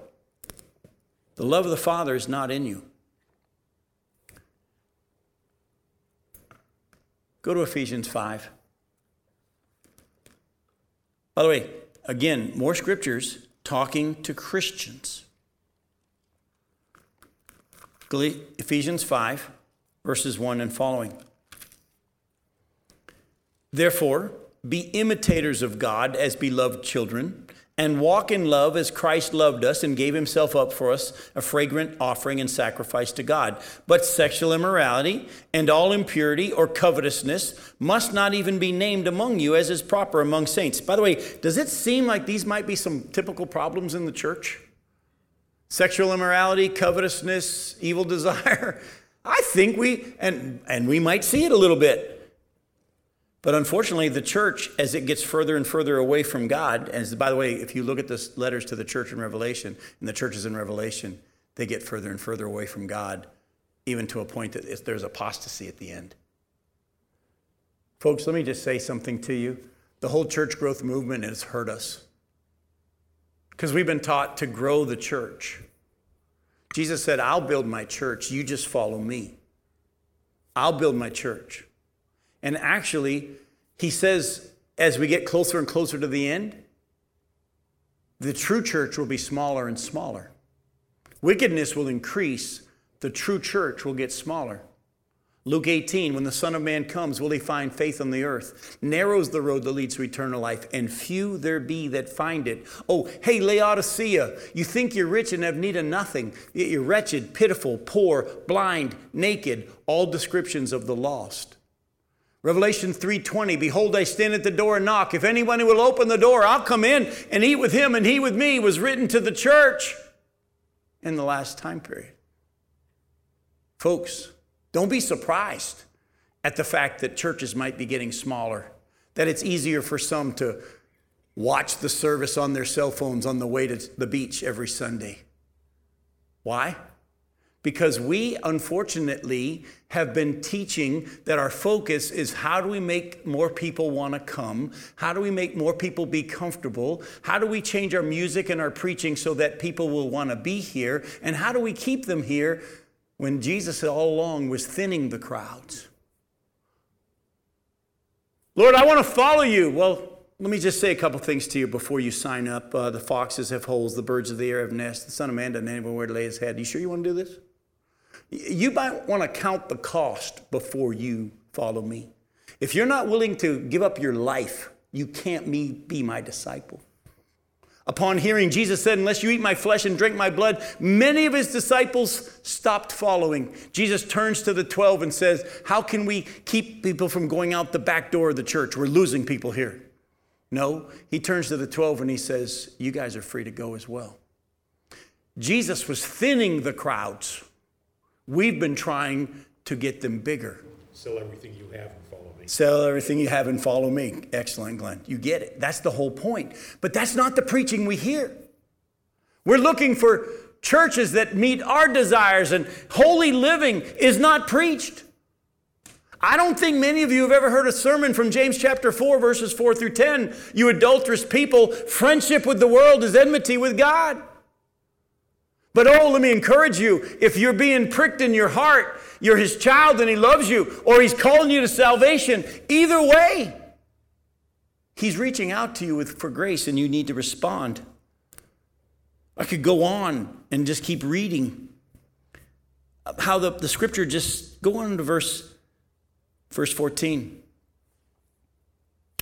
the love of the Father is not in you. Go to Ephesians 5. By the way, again, more scriptures talking to Christians. Ephesians 5, verses 1 and following. Therefore, be imitators of God as beloved children, and walk in love as Christ loved us and gave himself up for us, a fragrant offering and sacrifice to God. But sexual immorality and all impurity or covetousness must not even be named among you as is proper among saints. By the way, does it seem like these might be some typical problems in the church? Sexual immorality, covetousness, evil desire? I think we, and, and we might see it a little bit. But unfortunately, the church, as it gets further and further away from God, as by the way, if you look at the letters to the church in Revelation and the churches in Revelation, they get further and further away from God, even to a point that there's apostasy at the end. Folks, let me just say something to you. The whole church growth movement has hurt us because we've been taught to grow the church. Jesus said, I'll build my church, you just follow me. I'll build my church. And actually, he says, as we get closer and closer to the end, the true church will be smaller and smaller. Wickedness will increase, the true church will get smaller. Luke 18, when the Son of Man comes, will he find faith on the earth? Narrows the road that leads to eternal life, and few there be that find it. Oh, hey, Laodicea, you think you're rich and have need of nothing. yet You're wretched, pitiful, poor, blind, naked, all descriptions of the lost. Revelation 3:20 Behold I stand at the door and knock if anyone will open the door I'll come in and eat with him and he with me was written to the church in the last time period. Folks, don't be surprised at the fact that churches might be getting smaller, that it's easier for some to watch the service on their cell phones on the way to the beach every Sunday. Why? Because we unfortunately have been teaching that our focus is how do we make more people want to come? How do we make more people be comfortable? How do we change our music and our preaching so that people will want to be here? And how do we keep them here when Jesus all along was thinning the crowds? Lord, I want to follow you. Well, let me just say a couple things to you before you sign up. Uh, the foxes have holes, the birds of the air have nests, the Son of Man doesn't have anywhere to lay his head. You sure you want to do this? You might want to count the cost before you follow me. If you're not willing to give up your life, you can't be my disciple. Upon hearing, Jesus said, Unless you eat my flesh and drink my blood, many of his disciples stopped following. Jesus turns to the 12 and says, How can we keep people from going out the back door of the church? We're losing people here. No, he turns to the 12 and he says, You guys are free to go as well. Jesus was thinning the crowds. We've been trying to get them bigger. Sell everything you have and follow me. Sell everything you have and follow me. Excellent, Glenn. You get it. That's the whole point. But that's not the preaching we hear. We're looking for churches that meet our desires, and holy living is not preached. I don't think many of you have ever heard a sermon from James chapter 4, verses 4 through 10. You adulterous people, friendship with the world is enmity with God. But oh, let me encourage you if you're being pricked in your heart, you're his child and he loves you, or he's calling you to salvation, either way, he's reaching out to you with, for grace and you need to respond. I could go on and just keep reading how the, the scripture just go on to verse verse 14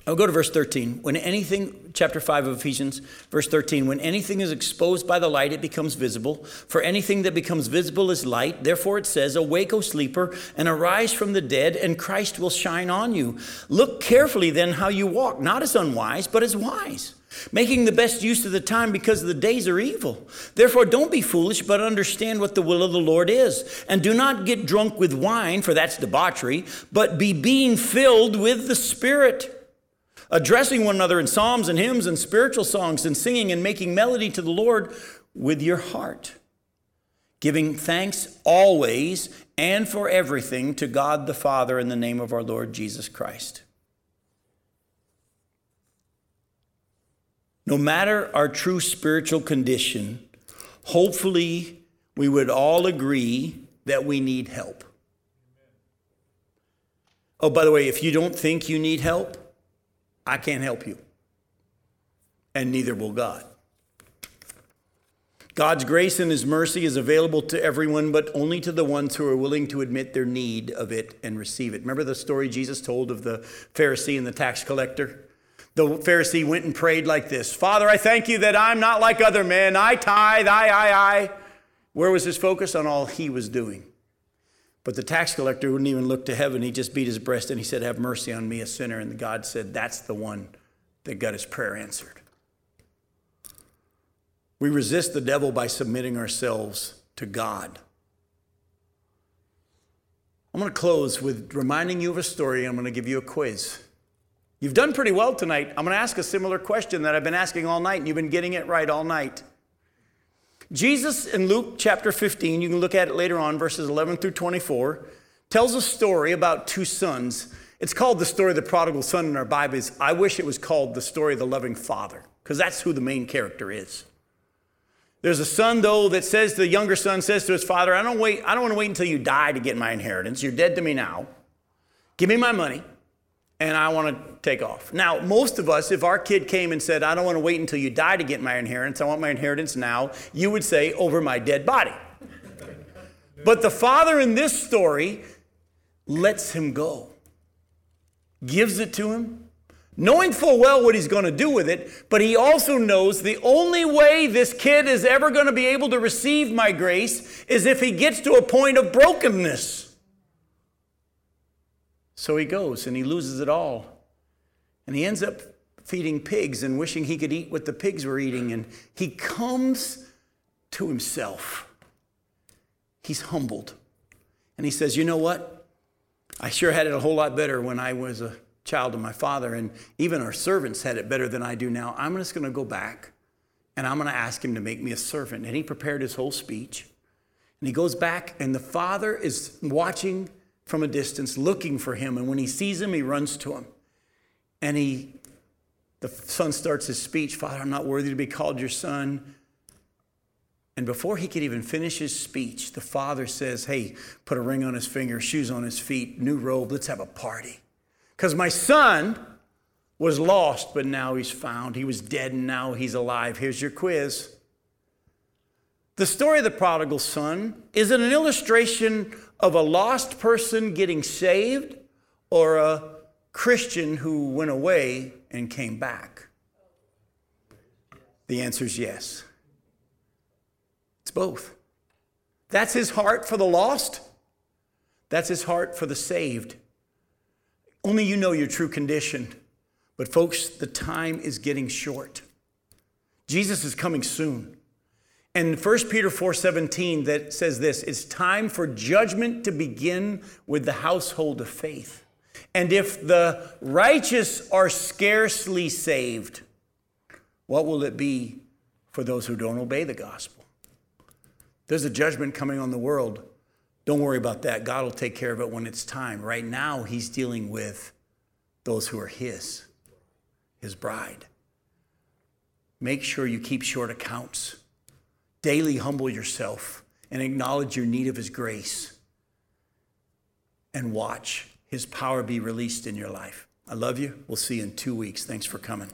I'll go to verse 13. When anything, chapter 5 of Ephesians, verse 13, when anything is exposed by the light, it becomes visible. For anything that becomes visible is light. Therefore it says, Awake, O sleeper, and arise from the dead, and Christ will shine on you. Look carefully then how you walk, not as unwise, but as wise making the best use of the time because the days are evil. Therefore, don't be foolish, but understand what the will of the Lord is. And do not get drunk with wine, for that's debauchery, but be being filled with the Spirit, addressing one another in psalms and hymns and spiritual songs, and singing and making melody to the Lord with your heart, giving thanks always and for everything to God the Father in the name of our Lord Jesus Christ. No matter our true spiritual condition, hopefully we would all agree that we need help. Oh, by the way, if you don't think you need help, I can't help you. And neither will God. God's grace and His mercy is available to everyone, but only to the ones who are willing to admit their need of it and receive it. Remember the story Jesus told of the Pharisee and the tax collector? The Pharisee went and prayed like this Father, I thank you that I'm not like other men. I tithe, I, I, I. Where was his focus? On all he was doing. But the tax collector wouldn't even look to heaven. He just beat his breast and he said, Have mercy on me, a sinner. And God said, That's the one that got his prayer answered. We resist the devil by submitting ourselves to God. I'm going to close with reminding you of a story. I'm going to give you a quiz. You've done pretty well tonight. I'm going to ask a similar question that I've been asking all night, and you've been getting it right all night. Jesus in Luke chapter 15, you can look at it later on, verses 11 through 24, tells a story about two sons. It's called the story of the prodigal son in our Bibles. I wish it was called the story of the loving father, because that's who the main character is. There's a son, though, that says the younger son says to his father, I don't wait, I don't want to wait until you die to get my inheritance. You're dead to me now. Give me my money and I want to take off. Now, most of us, if our kid came and said, I don't want to wait until you die to get my inheritance, I want my inheritance now, you would say, over my dead body. But the father in this story lets him go, gives it to him, knowing full well what he's going to do with it, but he also knows the only way this kid is ever going to be able to receive my grace is if he gets to a point of brokenness. So he goes and he loses it all. And he ends up feeding pigs and wishing he could eat what the pigs were eating. And he comes to himself. He's humbled. And he says, You know what? I sure had it a whole lot better when I was a child of my father. And even our servants had it better than I do now. I'm just going to go back and I'm going to ask him to make me a servant. And he prepared his whole speech. And he goes back, and the father is watching from a distance looking for him. And when he sees him, he runs to him. And he, the son starts his speech Father, I'm not worthy to be called your son. And before he could even finish his speech, the father says, Hey, put a ring on his finger, shoes on his feet, new robe, let's have a party. Because my son was lost, but now he's found. He was dead, and now he's alive. Here's your quiz. The story of the prodigal son is an illustration of a lost person getting saved or a Christian who went away and came back? The answer is yes. It's both. That's his heart for the lost, that's his heart for the saved. Only you know your true condition. But, folks, the time is getting short. Jesus is coming soon. And 1 Peter 4:17 that says this, it's time for judgment to begin with the household of faith. And if the righteous are scarcely saved, what will it be for those who don't obey the gospel? There's a judgment coming on the world. Don't worry about that. God will take care of it when it's time. Right now, He's dealing with those who are His, His bride. Make sure you keep short accounts. Daily humble yourself and acknowledge your need of His grace and watch His power be released in your life. I love you. We'll see you in two weeks. Thanks for coming.